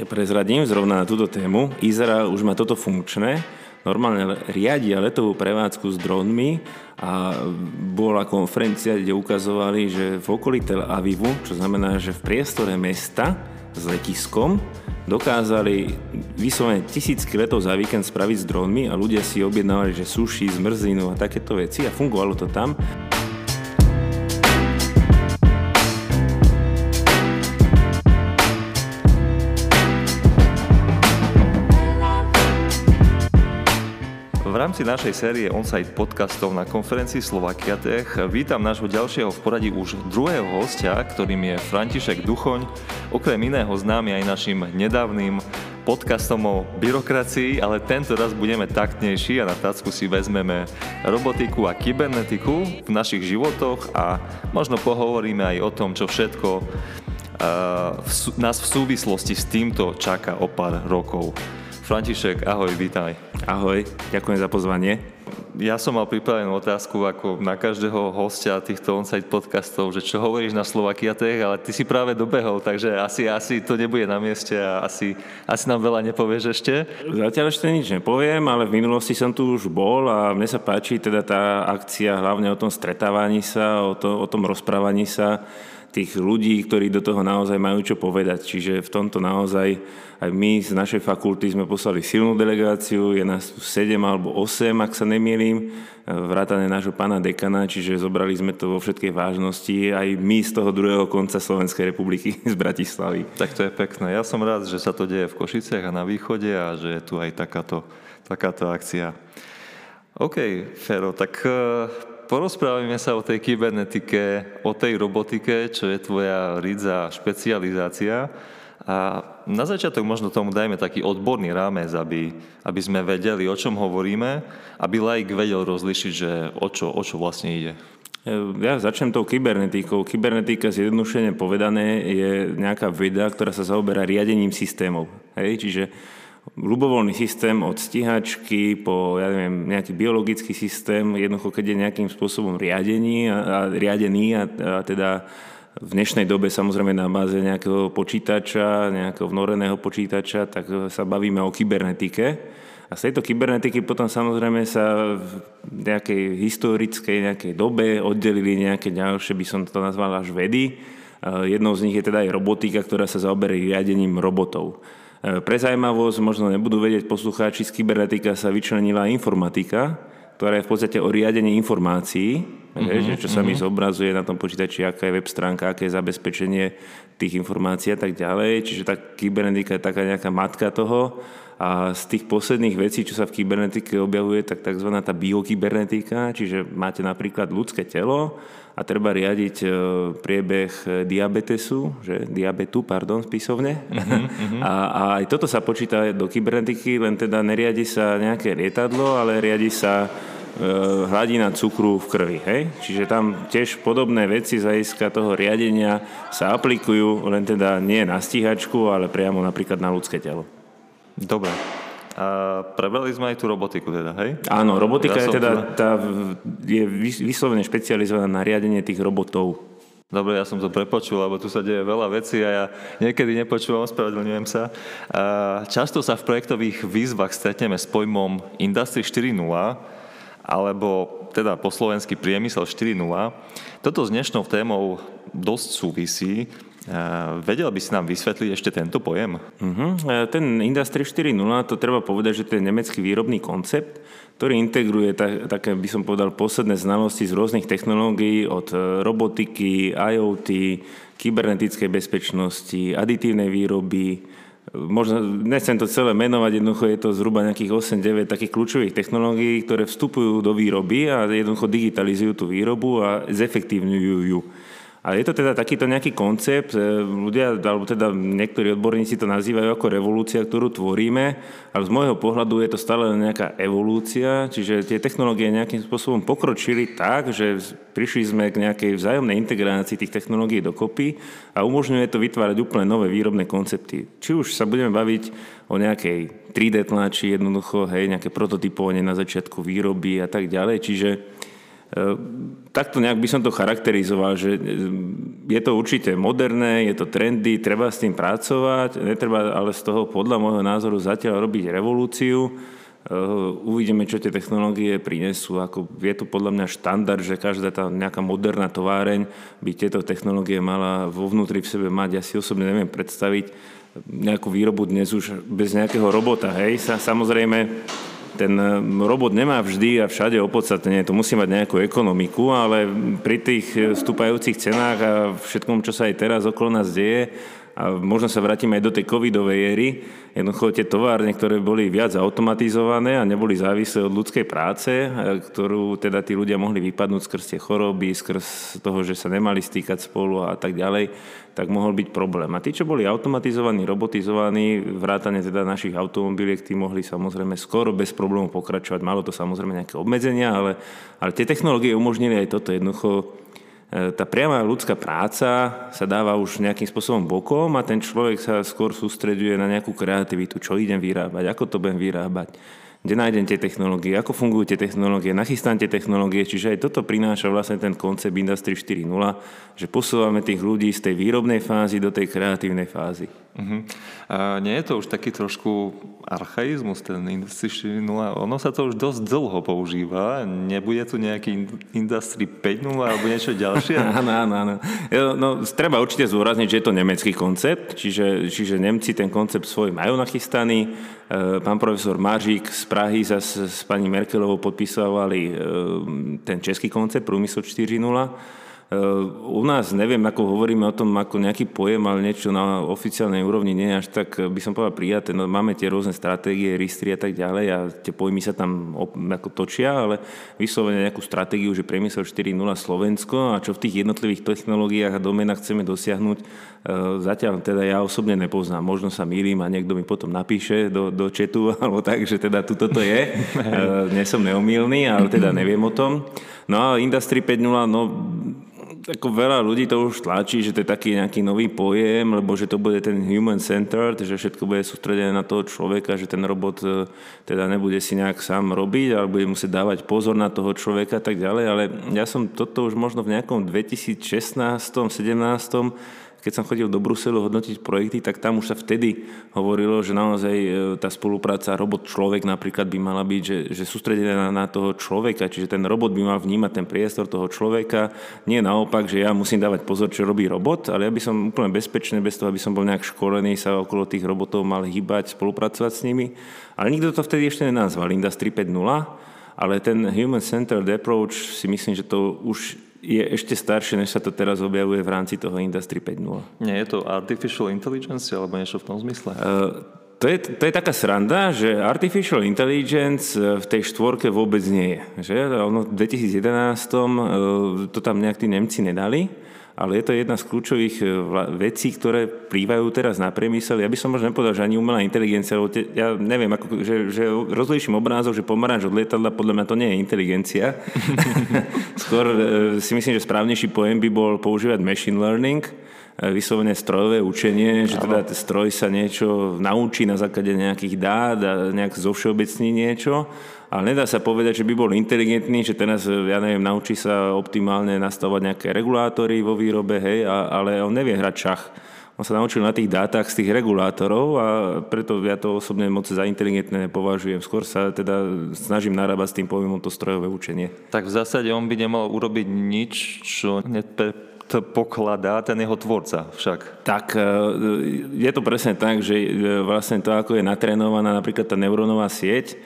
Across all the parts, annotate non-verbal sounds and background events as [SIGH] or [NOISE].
Ja prezradím zrovna na túto tému. Izrael už má toto funkčné, normálne riadia letovú prevádzku s dronmi a bola konferencia, kde ukazovali, že v okolí Tel Avivu, čo znamená, že v priestore mesta s letiskom, dokázali vyslovene tisícky letov za víkend spraviť s dronmi a ľudia si objednávali, že suši, zmrzlinu a takéto veci a fungovalo to tam. Rámci našej série Onsite podcastov na konferencii Slovakia Tech vítam nášho ďalšieho v poradí už druhého hostia, ktorým je František Duchoň, okrem iného známy aj našim nedávnym podcastom o byrokracii, ale tento raz budeme taktnejší a na tacku si vezmeme robotiku a kybernetiku v našich životoch a možno pohovoríme aj o tom, čo všetko nás v súvislosti s týmto čaká o pár rokov. František, ahoj, vítaj. Ahoj, ďakujem za pozvanie. Ja som mal pripravenú otázku ako na každého hostia týchto on-site podcastov, že čo hovoríš na Slovakia Tech, ale ty si práve dobehol, takže asi, asi to nebude na mieste a asi, asi nám veľa nepovieš ešte. Zatiaľ ešte nič nepoviem, ale v minulosti som tu už bol a mne sa páči teda tá akcia hlavne o tom stretávaní sa, o, to, o tom rozprávaní sa tých ľudí, ktorí do toho naozaj majú čo povedať. Čiže v tomto naozaj aj my z našej fakulty sme poslali silnú delegáciu, je nás tu 7 alebo 8, ak sa nemýlim, vrátane nášho pána dekana, čiže zobrali sme to vo všetkej vážnosti, aj my z toho druhého konca Slovenskej republiky, [LAUGHS] z Bratislavy. Tak to je pekné. Ja som rád, že sa to deje v Košiciach a na východe a že je tu aj takáto, takáto akcia. OK, Fero, tak porozprávame sa o tej kybernetike, o tej robotike, čo je tvoja ridza špecializácia. A na začiatok možno tomu dajme taký odborný rámec, aby, aby sme vedeli, o čom hovoríme, aby laik vedel rozlišiť, že o čo, o čo vlastne ide. Ja začnem tou kybernetikou. Kybernetika, zjednodušene povedané, je nejaká veda, ktorá sa zaoberá riadením systémov. Hej? Čiže ľubovoľný systém od stíhačky po, ja neviem, nejaký biologický systém, jednoducho, keď je nejakým spôsobom riadený a, a riadený a, a teda v dnešnej dobe samozrejme na báze nejakého počítača, nejakého vnoreného počítača, tak sa bavíme o kybernetike. A z tejto kybernetiky potom samozrejme sa v nejakej historickej nejakej dobe oddelili nejaké ďalšie, by som to nazval až vedy. Jednou z nich je teda aj robotika, ktorá sa zaoberá riadením robotov. E, pre zaujímavosť možno nebudú vedieť poslucháči, z kybernetika sa vyčlenila informatika, ktorá je v podstate o riadení informácií, uh-huh, čo sa uh-huh. mi mhm. zobrazuje na tom počítači, aká je web stránka, aké je zabezpečenie tých informácií a tak ďalej. Čiže tá kybernetika je taká nejaká matka toho. A z tých posledných vecí, čo sa v kybernetike objavuje, tak tzv. tá biokybernetika, čiže máte napríklad ľudské telo, a treba riadiť e, priebeh diabetesu, že diabetu, pardon, spisovne. Uh-huh, [LAUGHS] A, a aj toto sa počíta do kybernetiky, len teda neriadi sa nejaké lietadlo, ale riadi sa e, hladina cukru v krvi. Hej? Čiže tam tiež podobné veci z hľadiska toho riadenia sa aplikujú, len teda nie na stíhačku, ale priamo napríklad na ľudské telo. Dobre. A prebrali sme aj tú robotiku teda, hej? Áno, robotika ja je teda, tá, je vyslovene špecializovaná na riadenie tých robotov. Dobre, ja som to prepočul, lebo tu sa deje veľa vecí a ja niekedy nepočúvam, spravedlňujem sa. Často sa v projektových výzvach stretneme s pojmom Industry 4.0, alebo teda po slovensky priemysel 4.0. Toto s dnešnou témou dosť súvisí. Vedel by si nám vysvetliť ešte tento pojem? Uh-huh. Ten Industry 4.0, to treba povedať, že to je nemecký výrobný koncept, ktorý integruje tak, také, by som povedal, posledné znalosti z rôznych technológií od e, robotiky, IoT, kybernetickej bezpečnosti, aditívnej výroby, možno, nechcem to celé menovať, jednoducho je to zhruba nejakých 8-9 takých kľúčových technológií, ktoré vstupujú do výroby a jednoducho digitalizujú tú výrobu a zefektívňujú ju. A je to teda takýto nejaký koncept, e, ľudia, alebo teda niektorí odborníci to nazývajú ako revolúcia, ktorú tvoríme, ale z môjho pohľadu je to stále nejaká evolúcia, čiže tie technológie nejakým spôsobom pokročili tak, že prišli sme k nejakej vzájomnej integrácii tých technológií dokopy a umožňuje to vytvárať úplne nové výrobné koncepty. Či už sa budeme baviť o nejakej 3D tlači, jednoducho, hej, nejaké prototypovanie na začiatku výroby a tak ďalej, čiže takto nejak by som to charakterizoval, že je to určite moderné, je to trendy, treba s tým pracovať, netreba ale z toho podľa môjho názoru zatiaľ robiť revolúciu. Uvidíme, čo tie technológie prinesú. Ako je to podľa mňa štandard, že každá tá nejaká moderná továreň by tieto technológie mala vo vnútri v sebe mať. Ja si osobne neviem predstaviť nejakú výrobu dnes už bez nejakého robota. Hej, sa, samozrejme ten eh, robot nemá vždy a všade opodstatnenie, to musí mať nejakú ekonomiku, ale pri tých eh, stúpajúcich cenách a všetkom, čo sa aj teraz okolo nás deje, a možno sa vrátime aj do tej covidovej éry, jednoducho tie továrne, ktoré boli viac automatizované a neboli závislé od ľudskej práce, eh, ktorú teda tí ľudia mohli vypadnúť skrz tie choroby, skrz toho, že sa nemali stýkať spolu a tak ďalej, tak mohol byť problém. A tí, čo boli automatizovaní, robotizovaní, vrátane teda našich automobiliek, tí mohli samozrejme skoro bez problémov pokračovať. Malo to samozrejme nejaké obmedzenia, ale, ale tie technológie umožnili aj toto. Jednoducho e, tá priama ľudská práca sa dáva už nejakým spôsobom bokom a ten človek sa skôr sústreduje na nejakú kreativitu, čo idem vyrábať, ako to budem vyrábať kde nájdem tie technológie, ako fungujú tie technológie, nachystám tie technológie, čiže aj toto prináša vlastne ten koncept Industry 4.0, že posúvame tých ľudí z tej výrobnej fázy do tej kreatívnej fázy. Uh-huh. A nie je to už taký trošku archaizmus, ten Industry 4.0? Ono sa to už dosť dlho používa. Nebude tu nejaký Industry 5.0 alebo niečo ďalšie? [LAUGHS] áno, áno, áno. No, treba určite zúrazniť, že je to nemecký koncept, čiže, čiže Nemci ten koncept svoj majú nachystaný. E, pán profesor Maržík z Prahy zase s pani Merkelovou podpisovali e, ten český koncept Prúmysl 4.0. Eh, u nás neviem, ako hovoríme o tom ako nejaký pojem, ale niečo na oficiálnej úrovni nie až tak, by som povedal, prijaté. No, máme tie rôzne stratégie, ristry a tak ďalej a tie pojmy sa tam ako točia, ale vyslovene nejakú stratégiu, že priemysel 4.0 Slovensko a čo v tých jednotlivých technológiách a domenách chceme dosiahnuť, eh, zatiaľ teda ja osobne nepoznám. Možno sa mýlim a niekto mi potom napíše do, do četu, [LAUGHS] alebo tak, že teda tu toto je. [LAUGHS] Eh, nie som neomilný, ale teda [CLEARS THROAT] neviem o tom. No a Industry 5.0, no ako veľa ľudí to už tlačí, že to je taký nejaký nový pojem, lebo že to bude ten human centered, že všetko bude sústredené na toho človeka, že ten robot e, teda nebude si nejak sám robiť, ale bude musieť dávať pozor na toho človeka a tak ďalej. Ale ja som toto už možno v nejakom 2016 17 keď som chodil do Bruselu hodnotiť projekty, tak tam už sa vtedy hovorilo, že naozaj e, tá spolupráca robot-človek napríklad by mala byť, že, že sústredená na, toho človeka, čiže ten robot by mal vnímať ten priestor toho človeka, nie naopak, že ja musím dávať pozor, čo robí robot, ale ja by som úplne bezpečne, bez toho, aby som bol nejak školený, sa okolo tých robotov mal hýbať, spolupracovať s nimi. Ale nikto to vtedy ešte nenazval Industry 5.0, ale ten human-centered approach si myslím, že to už je ešte staršie, než sa to teraz objavuje v rámci toho Industry 5.0. Nie je to artificial intelligence alebo niečo v tom zmysle? Uh, to je, to je taká sranda, že artificial intelligence e, v tej štvorke vôbec nie je. Že? Ono v 2011 e, to tam nejak tí Nemci nedali ale je to jedna z kľúčových e, vecí, ktoré plývajú teraz na priemysel. Ja by som možno nepovedal, že ani umelá inteligencia, ja neviem, ako, že, že rozlíšim obrázok, že pomaranč od lietadla, podľa mňa to nie je inteligencia. [LAUGHS] Skôr e, si myslím, že správnejší pojem by bol používať machine learning, e, vyslovene strojové učenie, že teda stroj sa niečo naučí na základe nejakých dát a nejak zovšeobecní niečo ale nedá sa povedať, že by bol inteligentný, že teraz, ja neviem, naučí sa optimálne nastavovať nejaké regulátory vo výrobe, hej, a, ale on nevie hrať šach. On sa naučil na tých dátach z tých regulátorov a preto ja to osobne moc za inteligentné nepovažujem. Skôr sa teda snažím narábať s tým pojmom to strojové učenie. Tak v zásade on by nemal urobiť nič, čo to pokladá ten jeho tvorca však. Tak e, je to presne tak, že e, vlastne to, ako je natrénovaná napríklad tá neurónová sieť,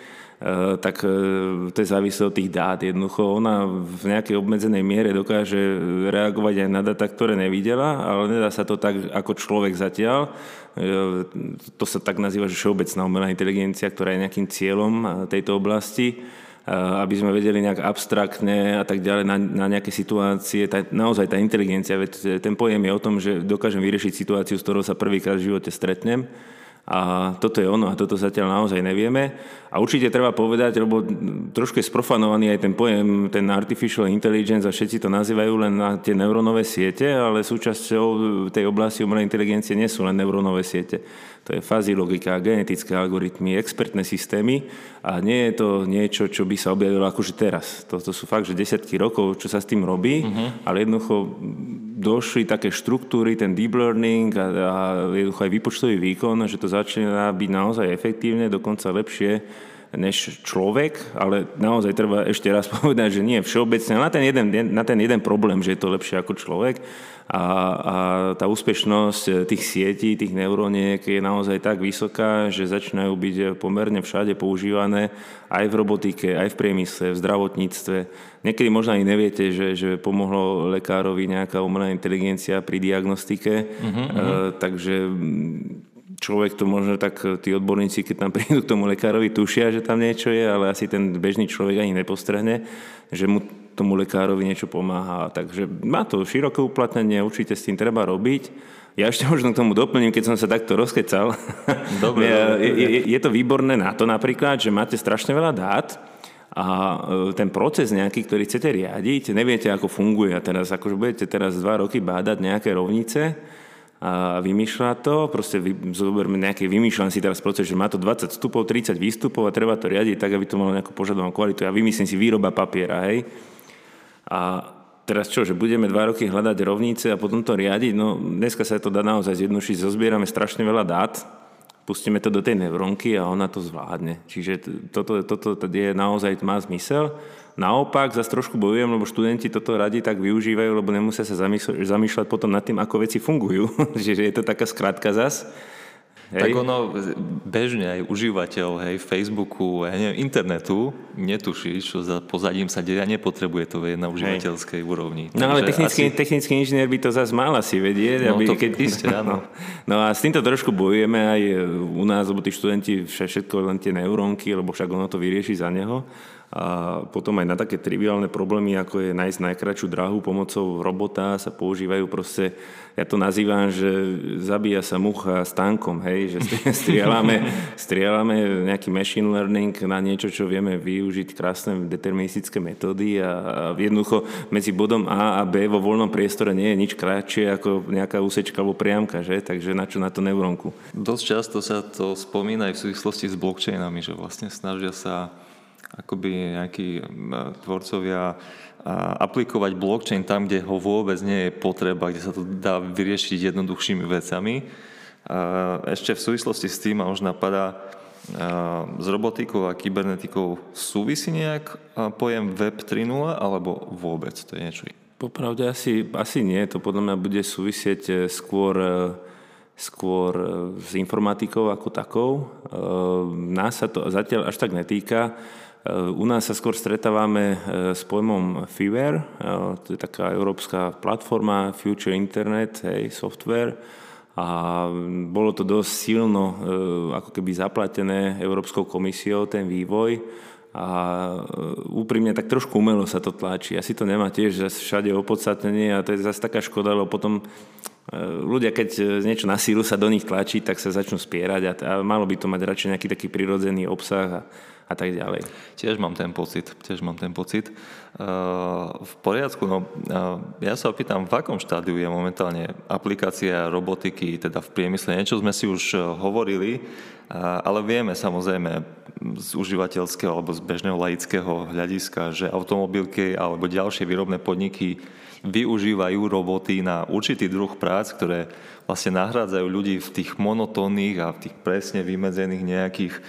tak eh, to je závisí od tých dát. Jednoducho ona v nejakej obmedzenej miere dokáže reagovať aj na data, ktoré nevidela, ale nedá sa to tak ako človek zatiaľ. Eh, to sa tak nazýva, že všeobecná umelá inteligencia, ktorá je nejakým cieľom tejto oblasti aby sme vedeli nejak abstraktne a tak ďalej na, na nejaké situácie. Tá, naozaj tá inteligencia, veď ten pojem je o tom, že dokážem vyriešiť situáciu, s ktorou sa prvýkrát v živote stretnem A toto je ono a toto zatiaľ naozaj nevieme. A určite treba povedať, lebo trošku je sprofanovaný aj ten pojem, ten artificial intelligence a všetci to nazývajú len na tie neurónové siete, ale súčasťou tej oblasti umelej inteligencie nie sú len neurónové siete. To je fázy logika, genetické algoritmy, expertné systémy a nie je to niečo, čo by sa objavilo akože teraz. To, to sú fakt, že desiatky rokov, čo sa s tým robí, uh-huh. ale jednoducho došli také štruktúry, ten deep learning a, a aj výpočtový výkon, že to začína byť naozaj efektívne, dokonca lepšie než človek, ale naozaj treba ešte raz [LAUGHS] povedať, že nie všeobecne, na ten jeden, na ten jeden problém, že je to lepšie ako človek a, a tá úspešnosť tých sietí, tých neuróniek je naozaj tak vysoká, že začínajú byť pomerne všade používané aj v robotike, aj v priemysle, v zdravotníctve. Niekedy možno ani neviete, že, že pomohlo lekárovi nejaká umelá inteligencia pri diagnostike, uh-huh, uh-huh. E, takže človek to možno tak, e, tí odborníci, keď tam [LAUGHS] prídu k tomu lekárovi, tušia, že tam niečo je, ale asi ten bežný človek ani nepostrehne, že mu tomu lekárovi niečo pomáha. Takže má to široké uplatnenie, určite s tým treba robiť. Ja ešte možno k tomu doplním, keď som sa takto rozkecal. [LAUGHS] [LAUGHS] Dobre, je, je, je to výborné na to napríklad, že máte strašne veľa dát, a e, ten proces nejaký, ktorý chcete riadiť, neviete, ako funguje. A teraz, akože budete teraz dva roky bádať nejaké rovnice, a vymýšľa to, proste vy, zoberme nejaký, vymýšľam si teraz proces, že má to 20 vstupov, 30 výstupov a treba to riadiť tak, aby to malo nejakú požadovanú kvalitu. Ja vymyslím si výroba papiera, hej. A teraz čo, že budeme dva roky hľadať rovnice a potom to riadiť, no dneska sa to dá naozaj zjednodušiť, zozbierame strašne veľa dát, pustíme to do tej neurónky a ona to zvládne. Čiže toto, toto, toto je naozaj má zmysel. Naopak, zase trošku bojujem, lebo študenti toto radi tak využívajú, lebo nemusia sa zamýšľať potom nad tým, ako veci fungujú. [LAUGHS] že je to taká skrátka zas. Hej. Tak ono, bežne aj užívateľ hej, Facebooku, ja neviem, internetu netuší, čo za pozadím sa deje a nepotrebuje to vedieť na užívateľskej hej. úrovni. No ale technický, asi... technický inžinier by to zase mal asi vedieť. No aby, to keď... isté, áno. No, [LAUGHS] no a s týmto trošku bojujeme aj u nás, lebo tí študenti všetko len tie neurónky, lebo však ono to vyrieši za neho a potom aj na také triviálne problémy, ako je nájsť najkračšiu drahu pomocou robota, sa používajú proste, ja to nazývam, že zabíja sa mucha s tankom, že [LAUGHS] strieľame, strieľame nejaký machine learning na niečo, čo vieme využiť krásne deterministické metódy a, a jednoducho medzi bodom A a B vo voľnom priestore nie je nič kratšie ako nejaká úsečka alebo priamka, že? Takže na čo na to neurónku? Dosť často sa to spomína aj v súvislosti s blockchainami, že vlastne snažia sa akoby nejakí tvorcovia aplikovať blockchain tam, kde ho vôbec nie je potreba, kde sa to dá vyriešiť jednoduchšími vecami. Ešte v súvislosti s tým ma už napadá, s robotikou a kybernetikou súvisí nejak pojem Web 3.0 alebo vôbec? To je niečo Popravde asi, asi nie. To podľa mňa bude súvisieť e, skôr, e, skôr e, s informatikou ako takou. Nás sa to zatiaľ až tak netýka. U nás sa skôr stretávame s pojmom eh, to je taká európska platforma Future Internet, hej, software. A bolo to dosť silno ako keby zaplatené Európskou komisiou, ten vývoj. A úprimne tak trošku umelo sa to tlačí. Asi to nemá tiež všade opodstatnenie a to je zase taká škoda, lebo potom ľudia, keď niečo na sílu sa do nich tlačí, tak sa začnú spierať a, a malo by to mať radšej nejaký taký prirodzený obsah a, a tak ďalej. Tiež mám ten pocit, tiež mám ten pocit. Uh, v poriadku, no uh, ja sa opýtam, v akom štádiu je momentálne aplikácia robotiky, teda v priemysle. Niečo sme si už uh, hovorili, ale vieme samozrejme z užívateľského alebo z bežného laického hľadiska, že automobilky alebo ďalšie výrobné podniky využívajú roboty na určitý druh prác, ktoré vlastne nahrádzajú ľudí v tých monotónnych a v tých presne vymedzených nejakých e,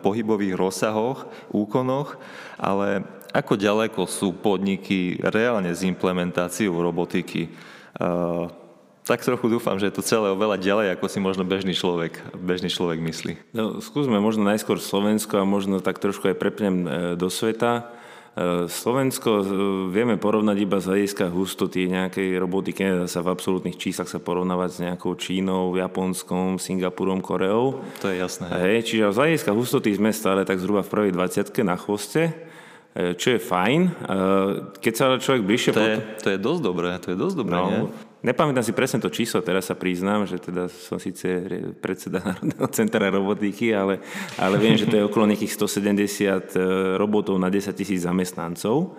pohybových rozsahoch, úkonoch, ale ako ďaleko sú podniky reálne s implementáciou robotiky? Tak trochu dúfam, že je to celé oveľa ďalej, ako si možno bežný človek, bežný človek myslí. No, skúsme možno najskôr Slovensko a možno tak trošku aj prepnem e, do sveta. E, Slovensko e, vieme porovnať iba z hľadiska hustoty nejakej robotiky, nedá sa v absolútnych číslach sa porovnávať s nejakou Čínou, Japonskom, Singapurom, Koreou. To je jasné. Hej, čiže z hľadiska hustoty sme stále tak zhruba v prvej 20 na chvoste čo je fajn. Keď sa človek bližšie... To je, to je dosť dobré, to je dosť dobré, no, nie? Nepamätám si presne to číslo, teraz sa priznám, že teda som síce predseda [LAUGHS] Národného centra robotiky, ale, ale viem, že to je okolo nejakých 170 e, robotov na 10 tisíc zamestnancov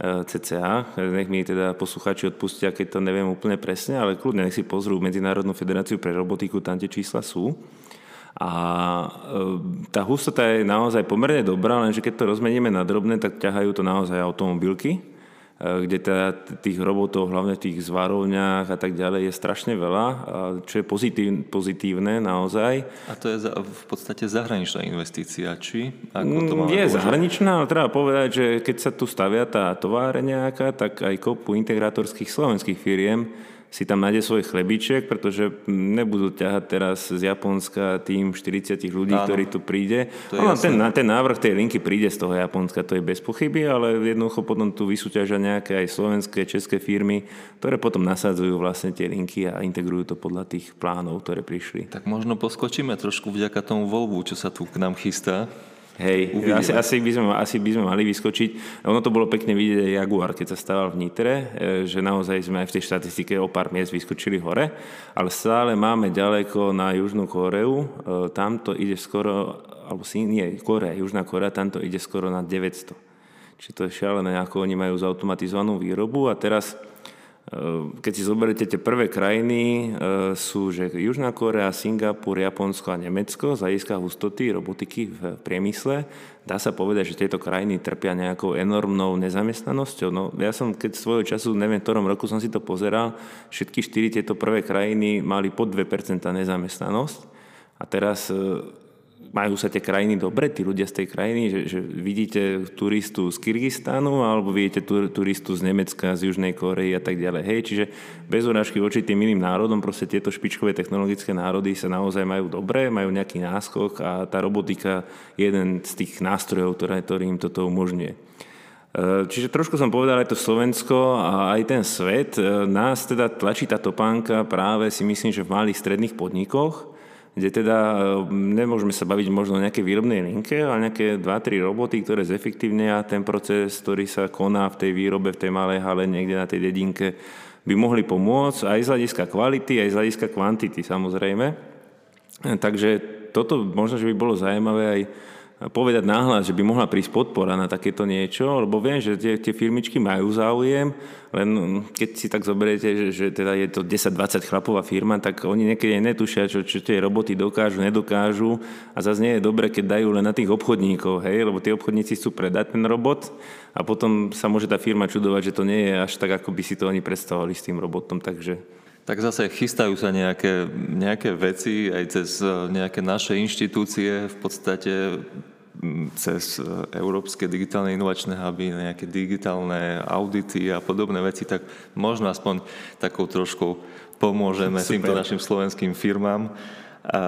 e, cca. Nech mi teda posluchači odpustia, keď to neviem úplne presne, ale kľudne nech si pozrú Medzinárodnú federáciu pre robotiku, tam tie čísla sú. A e, tá hustota je naozaj pomerne dobrá, lenže keď to rozmeníme na drobné, tak ťahajú to naozaj automobilky, kde teda tých robotov, hlavne v tých zvarovniach a tak ďalej, je strašne veľa, čo je pozitív, pozitívne naozaj. A to je v podstate zahraničná investícia, či? Ako to mm, je zahraničná, ale treba povedať, že keď sa tu stavia tá továre nejaká, tak aj kopu integrátorských slovenských firiem si tam nájde svoj chlebiček, pretože nebudú ťahať teraz z Japonska tým 40 ľudí, Áno. ktorí tu príde. Áno, ten, ten návrh tej linky príde z toho Japonska, to je bez pochyby, ale jednoducho potom tu vysúťažia nejaké aj slovenské, české firmy, ktoré potom nasadzujú vlastne tie linky a integrujú to podľa tých plánov, ktoré prišli. Tak možno poskočíme trošku vďaka tomu voľbu, čo sa tu k nám chystá. Hej, asi, asi, by sme, asi by sme mali vyskočiť. Ono to bolo pekne vidieť Jaguar, keď sa stával v Nitre, e, že naozaj sme aj v tej štatistike o pár miest vyskočili hore, ale stále máme ďaleko na Južnú Koreu, e, tam to ide skoro, alebo si, nie, Korea, Južná Korea, tam to ide skoro na 900. Čiže to je šialené, ako oni majú zautomatizovanú výrobu a teraz keď si zoberiete tie prvé krajiny, e, sú že Južná Korea, Singapur, Japonsko a Nemecko z hľadiska hustoty robotiky v priemysle. Dá sa povedať, že tieto krajiny trpia nejakou enormnou nezamestnanosťou. No, ja som, keď svojho času, neviem, v ktorom roku som si to pozeral, všetky štyri tieto prvé krajiny mali pod 2% nezamestnanosť. A teraz e, majú sa tie krajiny dobre, tí ľudia z tej krajiny, že, že vidíte turistu z Kyrgyzstanu alebo vidíte turistu z Nemecka, z Južnej Korei a tak ďalej. Hej, čiže bez urážky voči tým iným národom, proste tieto špičkové technologické národy sa naozaj majú dobre, majú nejaký náskok a tá robotika je jeden z tých nástrojov, ktoré, ktorý im toto umožňuje. E, čiže trošku som povedal aj to Slovensko a aj ten svet. E, nás teda tlačí tá topánka práve si myslím, že v malých stredných podnikoch, kde teda e, nemôžeme sa baviť možno o nejakej výrobnej linke, ale nejaké 2-3 roboty, ktoré zefektívnia ten proces, ktorý sa koná v tej výrobe, v tej malej hale, niekde na tej dedinke, by mohli pomôcť aj z hľadiska kvality, aj z hľadiska kvantity samozrejme. Takže toto možno, že by bolo zaujímavé aj povedať náhľad, že by mohla prísť podpora na takéto niečo, lebo viem, že tie, tie firmičky majú záujem, len keď si tak zoberiete, že, že teda je to 10-20 chlapová firma, tak oni niekedy netušia, čo, čo tie roboty dokážu, nedokážu. A zase nie je dobre, keď dajú len na tých obchodníkov, hej, lebo tí obchodníci chcú predať ten robot a potom sa môže tá firma čudovať, že to nie je až tak, ako by si to oni predstavovali s tým robotom, takže tak zase chystajú sa nejaké, nejaké veci aj cez eh, nejaké naše inštitúcie, v podstate cez e, Európske digitálne inovačné huby, nejaké digitálne audity a podobné veci, tak možno aspoň takou trošku pomôžeme Super. týmto našim slovenským firmám. A,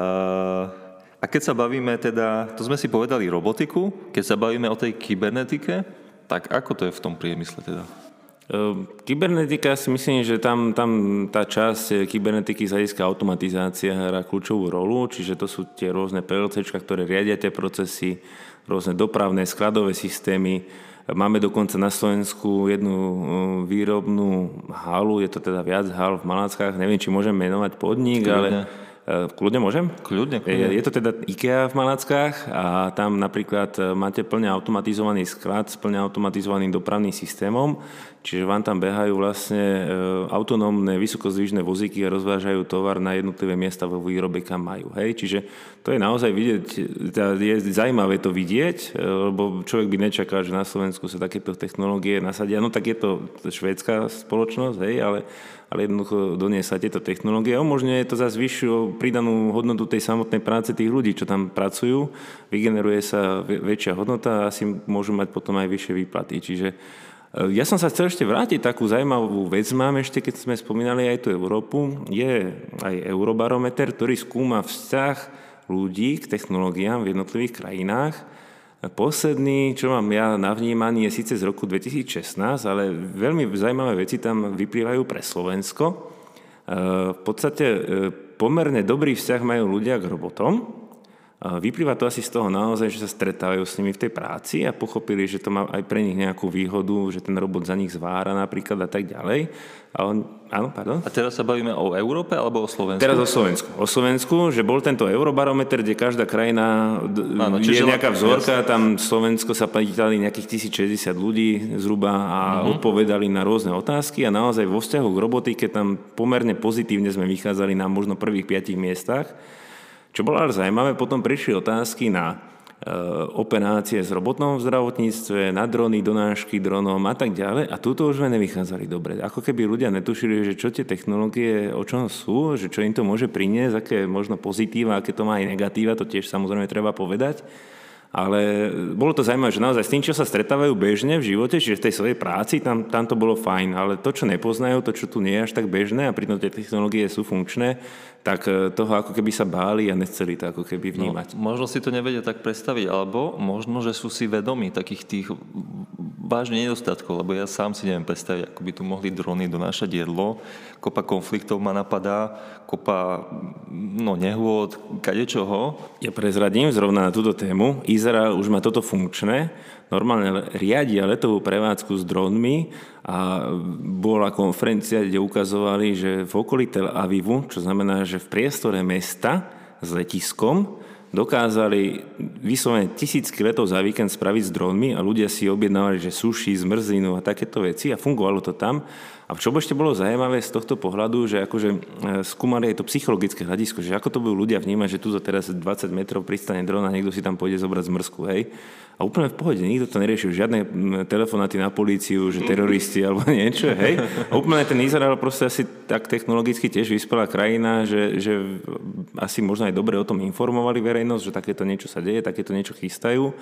a keď sa bavíme teda, to sme si povedali robotiku, keď sa bavíme o tej kybernetike, tak ako to je v tom priemysle teda? Ehm, kybernetika si myslím, že tam, tam tá časť kybernetiky z hľadiska automatizácia hrá kľúčovú rolu, čiže to sú tie rôzne PLC, ktoré riadia tie procesy, rôzne dopravné, skladové systémy. Máme dokonca na Slovensku jednu ehm, výrobnú halu, je to teda viac hal v Malackách, neviem, či môžem menovať podnik, ale Eh, kľudne môžem? Kľudne, kľudne. Je to teda IKEA v Malackách a tam napríklad eh, máte plne automatizovaný sklad s plne automatizovaným dopravným systémom, čiže vám tam behajú vlastne eh, autonómne vysokozdvižné vozíky a rozvážajú tovar na jednotlivé miesta vo výrobe, kam majú. Hej? Čiže to je naozaj vidieť, teda je zaujímavé to vidieť, lebo človek by nečakal, že na Slovensku sa takéto technológie nasadia. No tak je to švédská spoločnosť, hej, ale ale jednoducho doniesať tieto technológie. Umožňuje to za vyššiu pridanú hodnotu tej samotnej práce tých ľudí, čo tam pracujú. Vygeneruje sa väčšia hodnota a asi môžu mať potom aj vyššie výplaty. Čiže e, ja som sa chcel ešte vrátiť, takú zaujímavú vec mám ešte, keď sme spomínali aj tú Európu. Je aj Eurobarometer, ktorý skúma vzťah ľudí k technológiám v jednotlivých krajinách Posledný, čo mám ja na vnímaní, je síce z roku 2016, ale veľmi zaujímavé veci tam vyplývajú pre Slovensko. E, v podstate e, pomerne dobrý vzťah majú ľudia k robotom, Vyplýva to asi z toho naozaj, že sa stretávajú s nimi v tej práci a pochopili, že to má aj pre nich nejakú výhodu, že ten robot za nich zvára napríklad a tak ďalej. A on, áno, pardon? A teraz sa bavíme o Európe alebo o Slovensku? Teraz o Slovensku. O Slovensku, že bol tento eurobarometer, kde každá krajina áno, je nejaká vzorka, tam Slovensko sa pýtali nejakých 1060 ľudí zhruba a uh-huh. odpovedali na rôzne otázky a naozaj vo vzťahu k robotike tam pomerne pozitívne sme vychádzali na možno prvých piatich miestach. Čo bolo ale zaujímavé, potom prišli otázky na e, operácie s robotnom v zdravotníctve, na drony, donášky dronom a tak ďalej. A túto už sme nevychádzali dobre. Ako keby ľudia netušili, že čo tie technológie, o čom sú, že čo im to môže priniesť, aké možno pozitíva, aké to má aj negatíva, to tiež samozrejme treba povedať. Ale bolo to zaujímavé, že naozaj s tým, čo sa stretávajú bežne v živote, čiže v tej svojej práci, tam, tam to bolo fajn. Ale to, čo nepoznajú, to, čo tu nie je až tak bežné a pritom tie technológie sú funkčné, tak e, toho ako keby sa báli a nechceli to ako keby no, vnímať. No, možno si to nevedia tak predstaviť, alebo možno, že sú si vedomi takých tých vážne nedostatkov, lebo ja sám si neviem predstaviť, ako by tu mohli drony donášať jedlo. Kopa konfliktov ma napadá, kopa no, nehôd, kadečoho. Ja prezradím zrovna na túto tému. Izrael už má toto funkčné, normálne riadia letovú prevádzku s dronmi a bola konferencia, kde ukazovali, že v okolí Tel Avivu, čo znamená, že v priestore mesta s letiskom, dokázali vyslovene tisícky letov za víkend spraviť s dronmi a ľudia si objednávali, že suši, zmrzlinu a takéto veci a fungovalo to tam. A čo ešte bolo zaujímavé z tohto pohľadu, že akože e, skúmali aj to psychologické hľadisko, že ako to budú ľudia vnímať, že tu za teraz 20 metrov pristane dron a niekto si tam pôjde zobrať zmrzku, hej. A úplne v pohode, nikto to neriešil, žiadne telefonáty na políciu, že teroristi alebo [LAUGHS] niečo, hej. A úplne ten Izrael proste asi tak technologicky tiež vyspelá krajina, že, že asi možno aj dobre o tom informovali verejnosť, že takéto niečo sa deje, takéto niečo chystajú.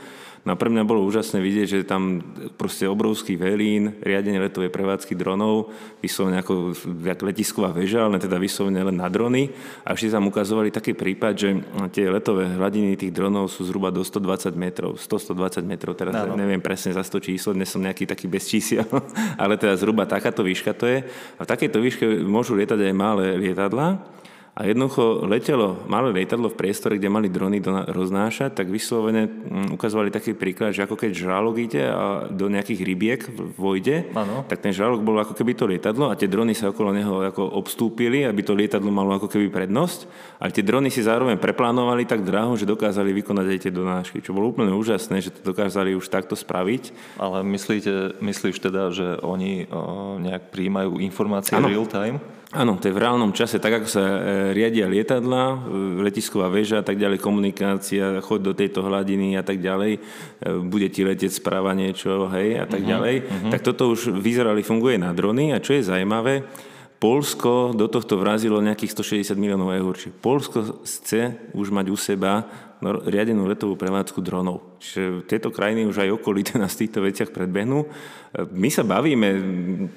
No a pre mňa bolo úžasné vidieť, že tam proste obrovský velín, riadenie letovej prevádzky dronov, vyslovene ako letisková väža, ale teda vyslovene len na drony. A ešte tam ukazovali taký prípad, že tie letové hladiny tých dronov sú zhruba do 120 metrov, 100-120 metrov, teraz no. neviem presne za 100 číslo, dnes som nejaký taký bez čísiel, [LAUGHS] ale teda zhruba takáto výška to je. A v takejto výške môžu lietať aj malé lietadla a jednoducho letelo malé lietadlo v priestore, kde mali drony roznášať, tak vyslovene mm, ukazovali taký príklad, že ako keď žralok ide a do nejakých rybiek vojde, ano. tak ten žralok bol ako keby to lietadlo a tie drony sa okolo neho ako obstúpili, aby to lietadlo malo ako keby prednosť. A tie drony si zároveň preplánovali tak draho, že dokázali vykonať aj tie donášky, čo bolo úplne úžasné, že to dokázali už takto spraviť. Ale myslíte, myslíš teda, že oni o, nejak príjmajú informácie ano. real time? Áno, to je v reálnom čase, tak ako sa e, riadia lietadla, e, letisková väža a tak ďalej, komunikácia, chod do tejto hladiny a tak ďalej, e, bude ti letieť správa niečo, hej, a tak uh-huh, ďalej. Uh-huh. Tak toto už vyzerali, funguje na drony a čo je zaujímavé, Polsko do tohto vrazilo nejakých 160 miliónov eur. Čiže Polsko chce už mať u seba riadenú letovú prevádzku dronov. Čiže tieto krajiny už aj okolité nás v týchto veciach predbehnú. My sa bavíme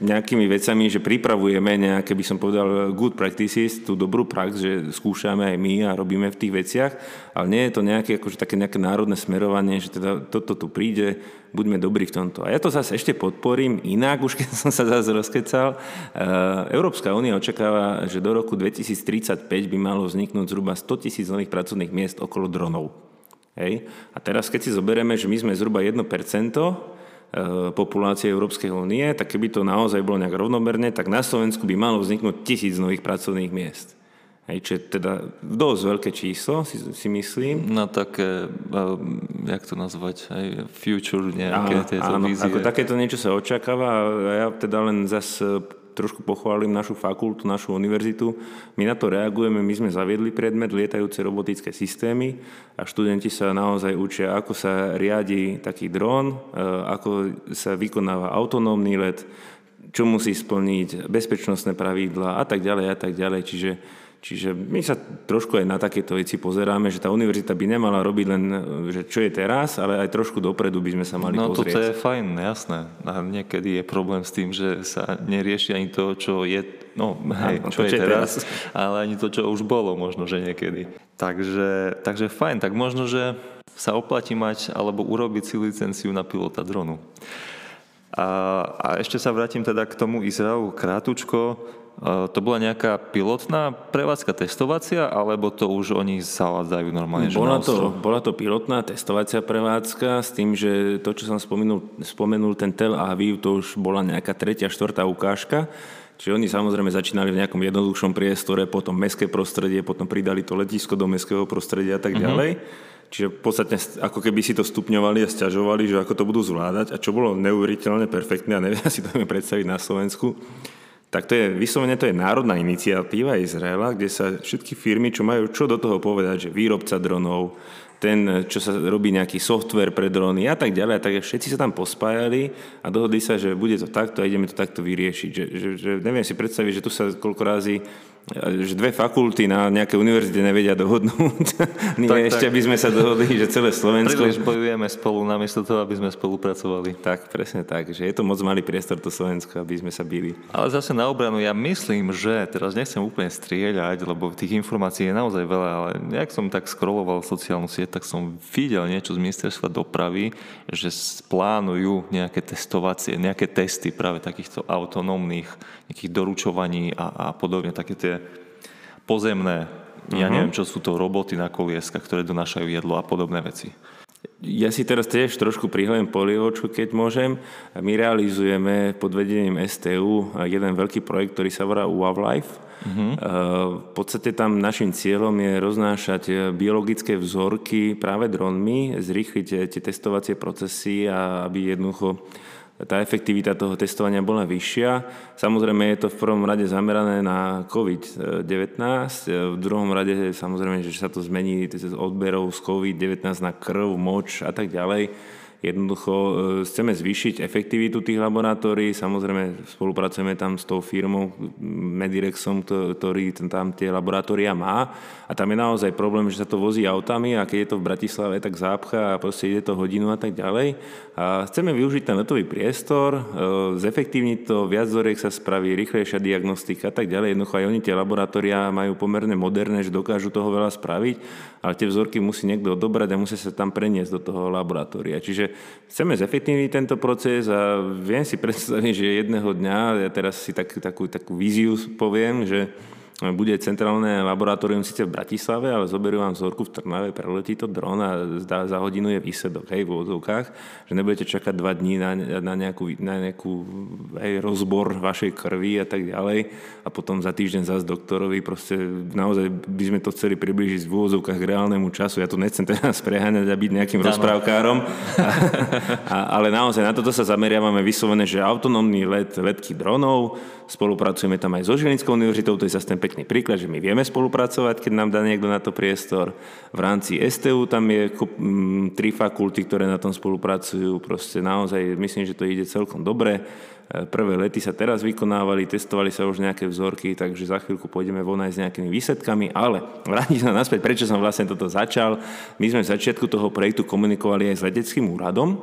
nejakými vecami, že pripravujeme nejaké, by som povedal, good practices, tú dobrú prax, že skúšame aj my a robíme v tých veciach, ale nie je to nejaké, akože také nejaké národné smerovanie, že teda toto tu príde, buďme dobrí v tomto. A ja to zase ešte podporím inak, už keď [LAUGHS] som sa zase rozkecal. Európska únia očakáva, že do roku 2035 by malo vzniknúť zhruba 100 tisíc nových pracovných miest okolo dronov. Hej. A teraz, keď si zoberieme, že my sme zhruba 1% e, populácie Európskej únie, tak keby to naozaj bolo nejak rovnomerne, tak na Slovensku by malo vzniknúť tisíc nových pracovných miest. Hej, čo je teda dosť veľké číslo, si, si myslím. Na také, uh, jak to nazvať, aj future nejaké Aha, tieto áno, vízie. Ako takéto niečo sa očakáva a ja teda len zase trošku pochválim našu fakultu, našu univerzitu. My na to reagujeme, my sme zaviedli predmet lietajúce robotické systémy a študenti sa naozaj učia, ako sa riadi taký dron, e, ako sa vykonáva autonómny let, čo musí splniť, bezpečnostné pravidlá a tak ďalej a tak ďalej. Čiže Čiže my sa trošku aj na takéto veci pozeráme, že tá univerzita by nemala robiť len, že čo je teraz, ale aj trošku dopredu by sme sa mali no, pozrieť. No toto je fajn, jasné. A niekedy je problém s tým, že sa nerieši ani to, čo je, no, hej, no, čo, čo je teraz, teraz, ale ani to, čo už bolo možno, že niekedy. Takže, takže fajn, tak možno, že sa oplatí mať alebo urobiť si licenciu na pilota dronu. A, a ešte sa vrátim teda k tomu Izraelu krátučko to bola nejaká pilotná prevádzka testovacia, alebo to už oni zavádzajú normálne? Bola to, bola to pilotná testovacia prevádzka s tým, že to, čo som spomenul, spomenul ten Tel Aviv, to už bola nejaká tretia, štvrtá ukážka. Čiže oni samozrejme začínali v nejakom jednoduchšom priestore, potom mestské prostredie, potom pridali to letisko do mestského prostredia a tak mhm. ďalej. Mm-hmm. Čiže v podstate ako keby si to stupňovali a stiažovali, že ako to budú zvládať a čo bolo neuveriteľne perfektné a neviem [LAUGHS] si to predstaviť na Slovensku, tak to je, vyslovene to je národná iniciatíva Izraela, kde sa všetky firmy, čo majú čo do toho povedať, že výrobca dronov, ten, čo sa robí nejaký software pre drony a tak ďalej, tak všetci sa tam pospájali a dohodli sa, že bude to takto a ideme to takto vyriešiť. Že, že, že neviem si predstaviť, že tu sa koľko razy že dve fakulty na nejaké univerzite nevedia dohodnúť. [LAUGHS] Nie, tak, ešte tak. by sme sa dohodli, že celé Slovensko... Príliš bojujeme spolu namiesto toho, aby sme spolupracovali. Tak, presne tak. Že je to moc malý priestor to Slovensko, aby sme sa bili. Ale zase na obranu, ja myslím, že teraz nechcem úplne strieľať, lebo tých informácií je naozaj veľa, ale nejak som tak scrolloval sociálnu sieť, tak som videl niečo z ministerstva dopravy, že plánujú nejaké testovacie, nejaké testy práve takýchto autonómnych nejakých doručovaní a, a podobne, také tie pozemné, uh-huh. ja mhm. neviem, čo sú to roboty na kolieskach, ktoré donášajú jedlo a podobné veci. Ja si teraz tiež trošku prihľadím polievočku, keď môžem. My realizujeme pod vedením STU jeden veľký projekt, ktorý sa volá UAV Life. Uh-huh. V podstate tam našim cieľom je roznášať biologické vzorky práve dronmi, zrýchliť tie testovacie procesy a aby jednoducho tá efektivita toho testovania bola vyššia. Samozrejme je to v prvom rade zamerané na COVID-19, v druhom rade samozrejme, že sa to zmení z odberov z COVID-19 na krv, moč a tak ďalej. Jednoducho e, chceme zvýšiť efektivitu tých laboratórií, samozrejme spolupracujeme tam s tou firmou Medirexom, ktorý tam tie laboratória má a tam je naozaj problém, že sa to vozí autami a keď je to v Bratislave, tak zápcha a proste ide to hodinu a tak ďalej. A chceme využiť ten letový priestor, e, zefektívniť to, viac zoriek sa spraví, rýchlejšia diagnostika a tak ďalej. Jednoducho aj oni tie laboratória majú pomerne moderné, že dokážu toho veľa spraviť, ale tie vzorky musí niekto odobrať a musí sa tam preniesť do toho laboratória. Čiže chceme zefektívniť tento proces a viem si predstaviť, že jedného dňa, ja teraz si tak, takú, takú víziu poviem, že bude centrálne laboratórium síce v Bratislave, ale zoberú vám vzorku v Trnave, preletí to dron a za hodinu je výsledok, hej, v úvodzovkách, že nebudete čakať dva dní na, na nejakú, na nejakú hej, rozbor vašej krvi a tak ďalej a potom za týždeň zase doktorovi, proste naozaj by sme to chceli približiť v úvodzovkách k reálnemu času. Ja tu nechcem teraz preháňať a byť nejakým Tano. rozprávkárom, [LAUGHS] a, a, ale naozaj na toto sa zameriavame vyslovené, že autonómny let, letky dronov, spolupracujeme tam aj so Žilinskou univerzitou, to je zase ten pekný príklad, že my vieme spolupracovať, keď nám dá niekto na to priestor. V rámci STU tam je mm, tri fakulty, ktoré na tom spolupracujú. Proste naozaj myslím, že to ide celkom dobre. E, prvé lety sa teraz vykonávali, testovali sa už nejaké vzorky, takže za chvíľku pôjdeme von aj s nejakými výsledkami, ale vrátim sa naspäť, prečo som vlastne toto začal. My sme v začiatku toho projektu komunikovali aj s leteckým úradom,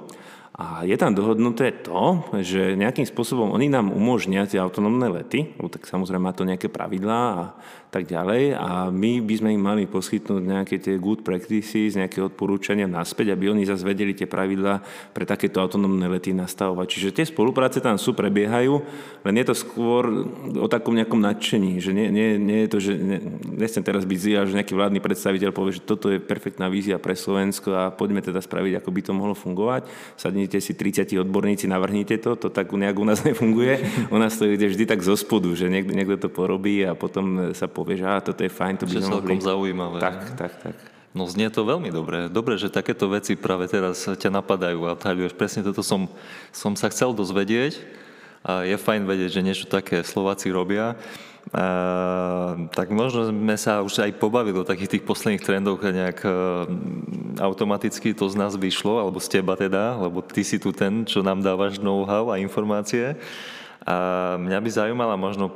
a je tam dohodnuté to, že nejakým spôsobom oni nám umožnia tie autonómne lety, tak samozrejme má to nejaké pravidlá a tak ďalej a my by sme im mali poskytnúť nejaké tie good practices, nejaké odporúčania naspäť, aby oni zase vedeli tie pravidlá pre takéto autonómne lety nastavovať. Čiže tie spolupráce tam sú, prebiehajú, len je to skôr o takom nejakom nadšení, že nie, nie, nie je to, že ne, nechcem teraz byť zia, že nejaký vládny predstaviteľ povie, že toto je perfektná vízia pre Slovensko a poďme teda spraviť, ako by to mohlo fungovať. Sadnite si 30 odborníci, navrhnite to, to tak nejak u nás [LAUGHS] nefunguje. U nás to ide vždy tak zo spodu, že niekto, niekto to porobí a potom sa po povieš, že toto je fajn, to by sme mohli... zaujímavé. Tak, tak, tak. No znie to veľmi dobre. Dobre, že takéto veci práve teraz ťa napadajú a odhaľuješ. Presne toto som, som sa chcel dozvedieť a je fajn vedieť, že niečo také Slováci robia. A, tak možno sme sa už aj pobavili o takých tých posledných trendoch nejak a, automaticky to z nás vyšlo, alebo z teba teda, lebo ty si tu ten, čo nám dávaš know-how a informácie. A mňa by zaujímala možno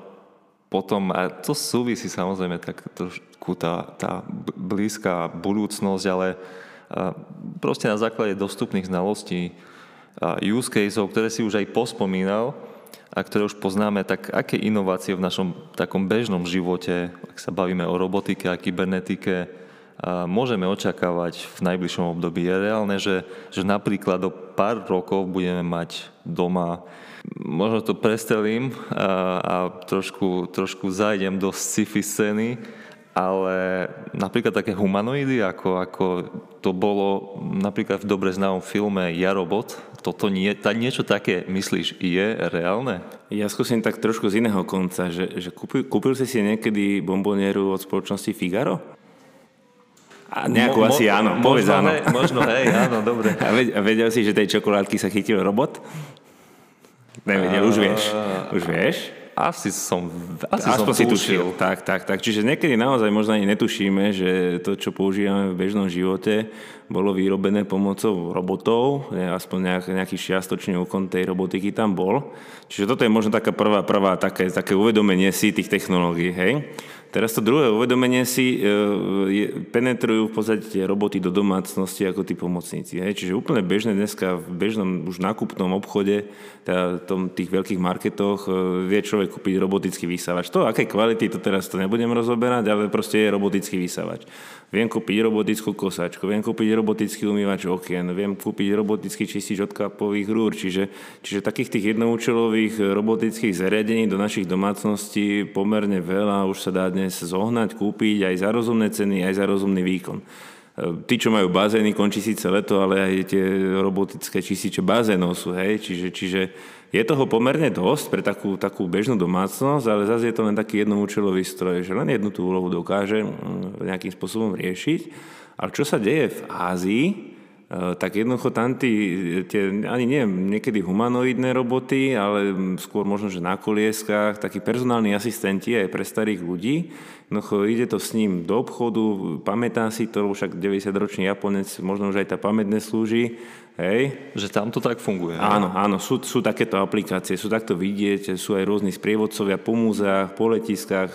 potom, a to súvisí samozrejme tak trošku tá, tá blízka budúcnosť, ale proste na základe dostupných znalostí use caseov, ktoré si už aj pospomínal a ktoré už poznáme, tak aké inovácie v našom takom bežnom živote, ak sa bavíme o robotike a kybernetike, môžeme očakávať v najbližšom období. Je reálne, že, že napríklad do pár rokov budeme mať doma možno to prestrelím a, a trošku, trošku zajdem do sci-fi scény, ale napríklad také humanoidy, ako, ako to bolo napríklad v dobre známom filme Ja robot, toto nie, tá, niečo také, myslíš, je reálne? Ja skúsim tak trošku z iného konca, že, že kúpil, kúpil si si niekedy bombonieru od spoločnosti Figaro? A nejakú mo, asi áno, povedz áno. Hej, možno, hej, áno, dobre. A, a vedel si, že tej čokoládky sa chytil robot? Nevedel, už vieš. Už vieš? Asi som, asi Aspoň som si tušil. Tak, tak, tak. Čiže niekedy naozaj možno ani netušíme, že to, čo používame v bežnom živote, bolo vyrobené pomocou robotov, aspoň nejak, nejaký čiastočný úkon tej robotiky tam bol. Čiže toto je možno taká prvá, prvá také, také uvedomenie si tých technológií, hej. Teraz to druhé uvedomenie si e, je, penetrujú v podstate roboty do domácnosti ako tí pomocníci. Hej. Čiže úplne bežné dneska v bežnom už nákupnom obchode, teda tom, tých veľkých marketoch e, vie človek kúpiť robotický vysávač. To, aké kvality, to teraz to nebudem rozoberať, ale proste je robotický vysávač. Viem kúpiť robotickú kosačku, viem kúpiť robotický umývač okien, viem kúpiť robotický čistič odkapových rúr, čiže, čiže takých tých jednoučelových robotických zariadení do našich domácností pomerne veľa už sa dá dnes zohnať, kúpiť aj za rozumné ceny, aj za rozumný výkon. Tí, čo majú bazény, končí síce leto, ale aj tie robotické čističe bazénov sú, hej, čiže, čiže je toho pomerne dosť pre takú, takú bežnú domácnosť, ale zase je to len taký jednoučelový stroj, že len jednu tú úlohu dokáže mm, nejakým spôsobom riešiť. Ale čo sa deje v Ázii, e, tak jednoducho tam tí, tie, ani nie niekedy humanoidné roboty, ale skôr možno, že na kolieskách, takí personálni asistenti aj pre starých ľudí, Jednoducho ide to s ním do obchodu, pamätá si to, však 90-ročný Japonec, možno už aj tá pamäť neslúži, Hej. Že tam to tak funguje. Áno, áno, sú, sú takéto aplikácie, sú takto vidieť, sú aj rôzni sprievodcovia po múzeách, po letiskách.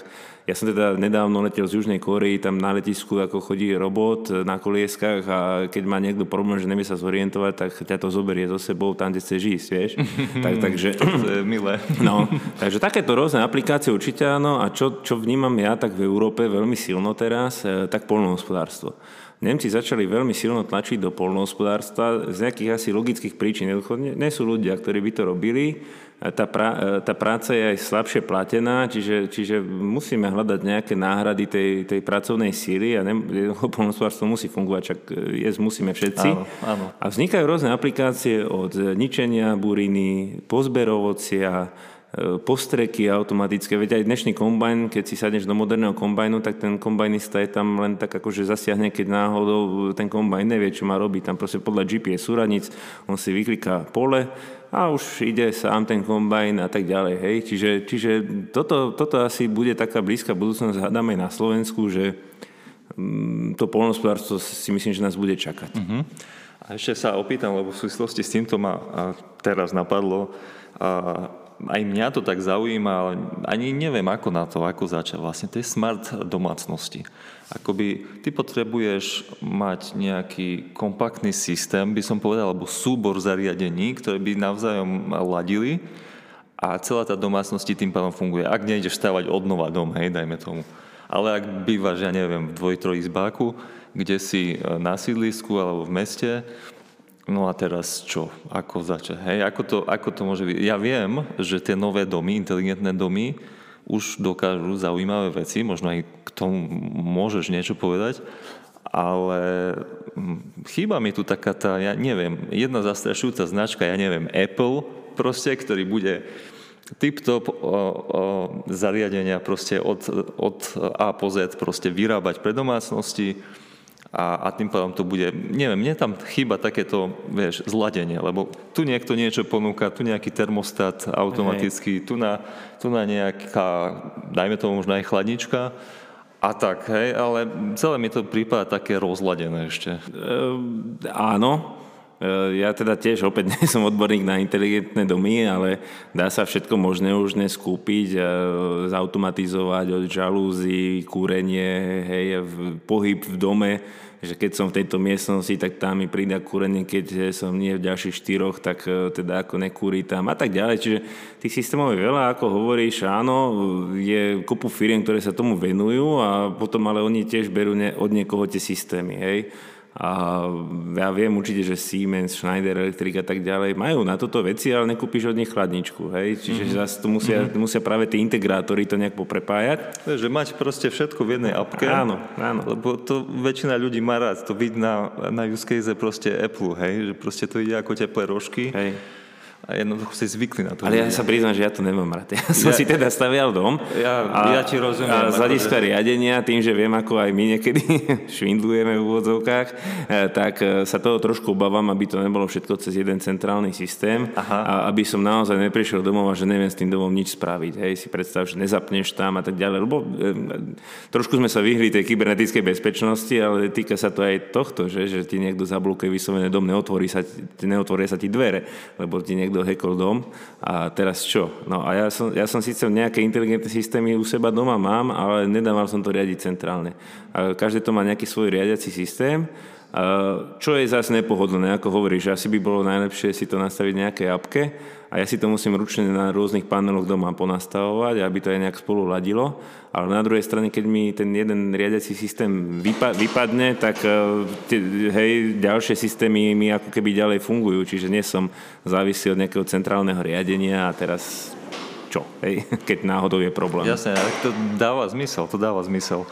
Ja som teda nedávno letel z Južnej Korei, tam na letisku ako chodí robot na kolieskách a keď má niekto problém, že nevie sa zorientovať, tak ťa to zoberie so sebou tam, kde chceš ísť, vieš. [LAUGHS] tak, takže, to je milé. [LAUGHS] no, takže takéto rôzne aplikácie určite áno a čo, čo vnímam ja tak v Európe veľmi silno teraz, eh, tak polnohospodárstvo. Nemci začali veľmi silno tlačiť do polnohospodárstva z nejakých asi logických príčin. Nie sú ľudia, ktorí by to robili. Tá, pra, tá práca je aj slabšie platená, čiže, čiže musíme hľadať nejaké náhrady tej, tej pracovnej síly a ne, polnohospodárstvo musí fungovať, čak e, jesť musíme všetci. Áno, áno. A vznikajú rôzne aplikácie od ničenia buriny, pozberovocia, E, postreky automatické. Veď aj dnešný kombajn, keď si sadneš do moderného kombajnu, tak ten kombajnista je tam len tak akože zasiahne, keď náhodou ten kombajn nevie, čo má robiť. Tam proste podľa GPS súradnic on si vykliká pole a už ide sám ten kombajn a tak ďalej. Hej. Čiže, čiže toto, toto asi bude taká blízka budúcnosť, hádame na Slovensku, že mm, to polnospodárstvo si myslím, že nás bude čakať. Uh-huh. A ešte sa opýtam, lebo v súvislosti s týmto ma teraz napadlo, a aj mňa to tak zaujíma, ale ani neviem ako na to, ako začať. Vlastne to je smart domácnosti. Akoby ty potrebuješ mať nejaký kompaktný systém, by som povedal, alebo súbor zariadení, ktoré by navzájom ladili a celá tá domácnosť tým pádom funguje. Ak nejdeš stavať odnova dom, hej, dajme tomu. Ale ak bývaš, ja neviem, v dvoj, trojizbáku, kde si na sídlisku alebo v meste, No a teraz čo? Ako začať? Hej, ako to, ako to môže byť? Ja viem, že tie nové domy, inteligentné domy, už dokážu zaujímavé veci, možno aj k tomu môžeš niečo povedať, ale hm, chýba mi tu taká tá, ja neviem, jedna zastrašujúca značka, ja neviem, Apple proste, ktorý bude tip-top o, o, zariadenia proste od, od A po Z proste vyrábať pre domácnosti, a, a tým pádom to bude, neviem, mne tam chýba takéto, vieš, zladenie, lebo tu niekto niečo ponúka, tu nejaký termostat automaticky, tu na, tu na nejaká, dajme tomu možno aj chladnička, a tak, hej, ale celé mi to prípada také rozladené ešte. E, áno, ja teda tiež opäť [LAUGHS] nie som odborník na inteligentné domy, ale dá sa všetko možné už dnes kúpiť, zautomatizovať od žalúzy, kúrenie, hej, pohyb v dome, že keď som v tejto miestnosti, tak tam mi prída kúrenie, keď som nie v ďalších štyroch, tak teda ako nekúri tam a tak ďalej. Čiže tých systémov je veľa, ako hovoríš, áno, je kopu firiem, ktoré sa tomu venujú a potom ale oni tiež berú od niekoho tie systémy, hej. A ja viem určite, že Siemens, Schneider Electric a tak ďalej majú na toto veci, ale nekúpiš od nich chladničku. Hej? Čiže mm-hmm. zase to musia, mm-hmm. musia práve tí integrátori to nejak poprepájať. Že mať proste všetko v jednej apke. Áno, áno. Lebo to väčšina ľudí má rád. To vidí na, na use case proste Apple, hej? že proste to ide ako teplé rožky. Hej a jednoducho si zvykli na to. Ale ja sa priznám, že ja to nemám rád. [LAUGHS] Ja som ja, si teda stavial dom. Ja, a, ja ti rozumiem. A z hľadiska že... riadenia, tým, že viem, ako aj my niekedy [LAUGHS] švindlujeme v úvodzovkách, e, tak e, sa toho trošku obávam, aby to nebolo všetko cez jeden centrálny systém Aha. a aby som naozaj neprišiel domov a že neviem s tým domom nič spraviť. Hej, si predstav, že nezapneš tam a tak ďalej. Lebo e, trošku sme sa vyhli tej kybernetickej bezpečnosti, ale týka sa to aj tohto, že, že ti niekto zablokuje vyslovené dom, neotvorí sa, neotvoria sa ti dvere, lebo ti niekto niekto hackol dom a teraz čo? No a ja som, ja som síce nejaké inteligentné systémy u seba doma mám, ale nedával som to riadiť centrálne. A každé to má nejaký svoj riadiaci systém čo je zase nepohodlné, ako hovoríš, asi by bolo najlepšie si to nastaviť nejaké apke a ja si to musím ručne na rôznych paneloch doma ponastavovať, aby to aj nejak spolu ladilo. Ale na druhej strane, keď mi ten jeden riadiaci systém vypa- vypadne, tak e, hej, ďalšie systémy mi ako keby ďalej fungujú, čiže nie som závislý od nejakého centrálneho riadenia a teraz čo, hej, [LAUGHS] keď náhodou je problém. Jasne, to dáva zmysel, to dáva zmysel.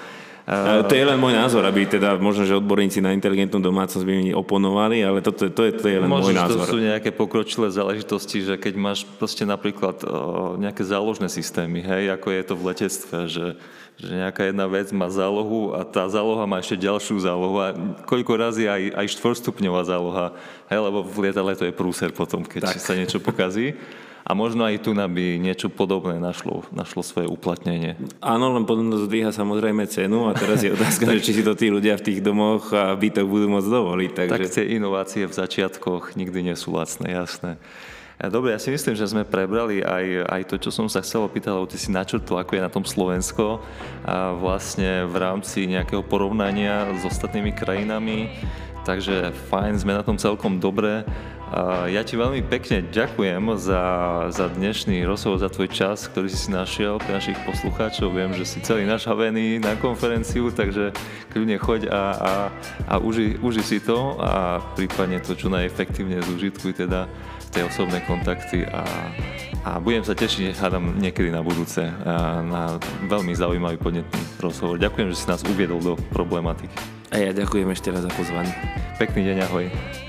Uh, to je len môj názor, aby teda možno, že odborníci na inteligentnú domácnosť by mi oponovali, ale toto, to, je, to je len môj názor. to sú nejaké pokročilé záležitosti, že keď máš proste napríklad uh, nejaké záložné systémy, hej, ako je to v letectve, že, že nejaká jedna vec má zálohu a tá záloha má ešte ďalšiu zálohu a koľko razy aj, aj štvorstupňová záloha, hej, lebo v lietadle to je prúser potom, keď tak. sa niečo pokazí. A možno aj tu by niečo podobné našlo, našlo svoje uplatnenie. Áno, len potom to zdvíha samozrejme cenu a teraz je otázka, že či si to tí ľudia v tých domoch a bytoch budú môcť dovoliť. Takže... Tak tie inovácie v začiatkoch nikdy nie sú lacné, jasné. Dobre, ja si myslím, že sme prebrali aj, aj to, čo som sa chcel opýtať, lebo ty si načrtol, ako je na tom Slovensko a vlastne v rámci nejakého porovnania s ostatnými krajinami. Takže fajn, sme na tom celkom dobre. Ja ti veľmi pekne ďakujem za, za dnešný rozhovor, za tvoj čas, ktorý si si našiel pre našich poslucháčov. Viem, že si celý našavený na konferenciu, takže kľudne choď a, a, a uži, uži si to a prípadne to čo najefektívne zúžitkuj teda tie osobné kontakty a, a budem sa tešiť, hádam niekedy na budúce na veľmi zaujímavý podnetný rozhovor. Ďakujem, že si nás uviedol do problematiky. A ja ďakujem ešte raz za pozvanie. Pekný deň, ahoj.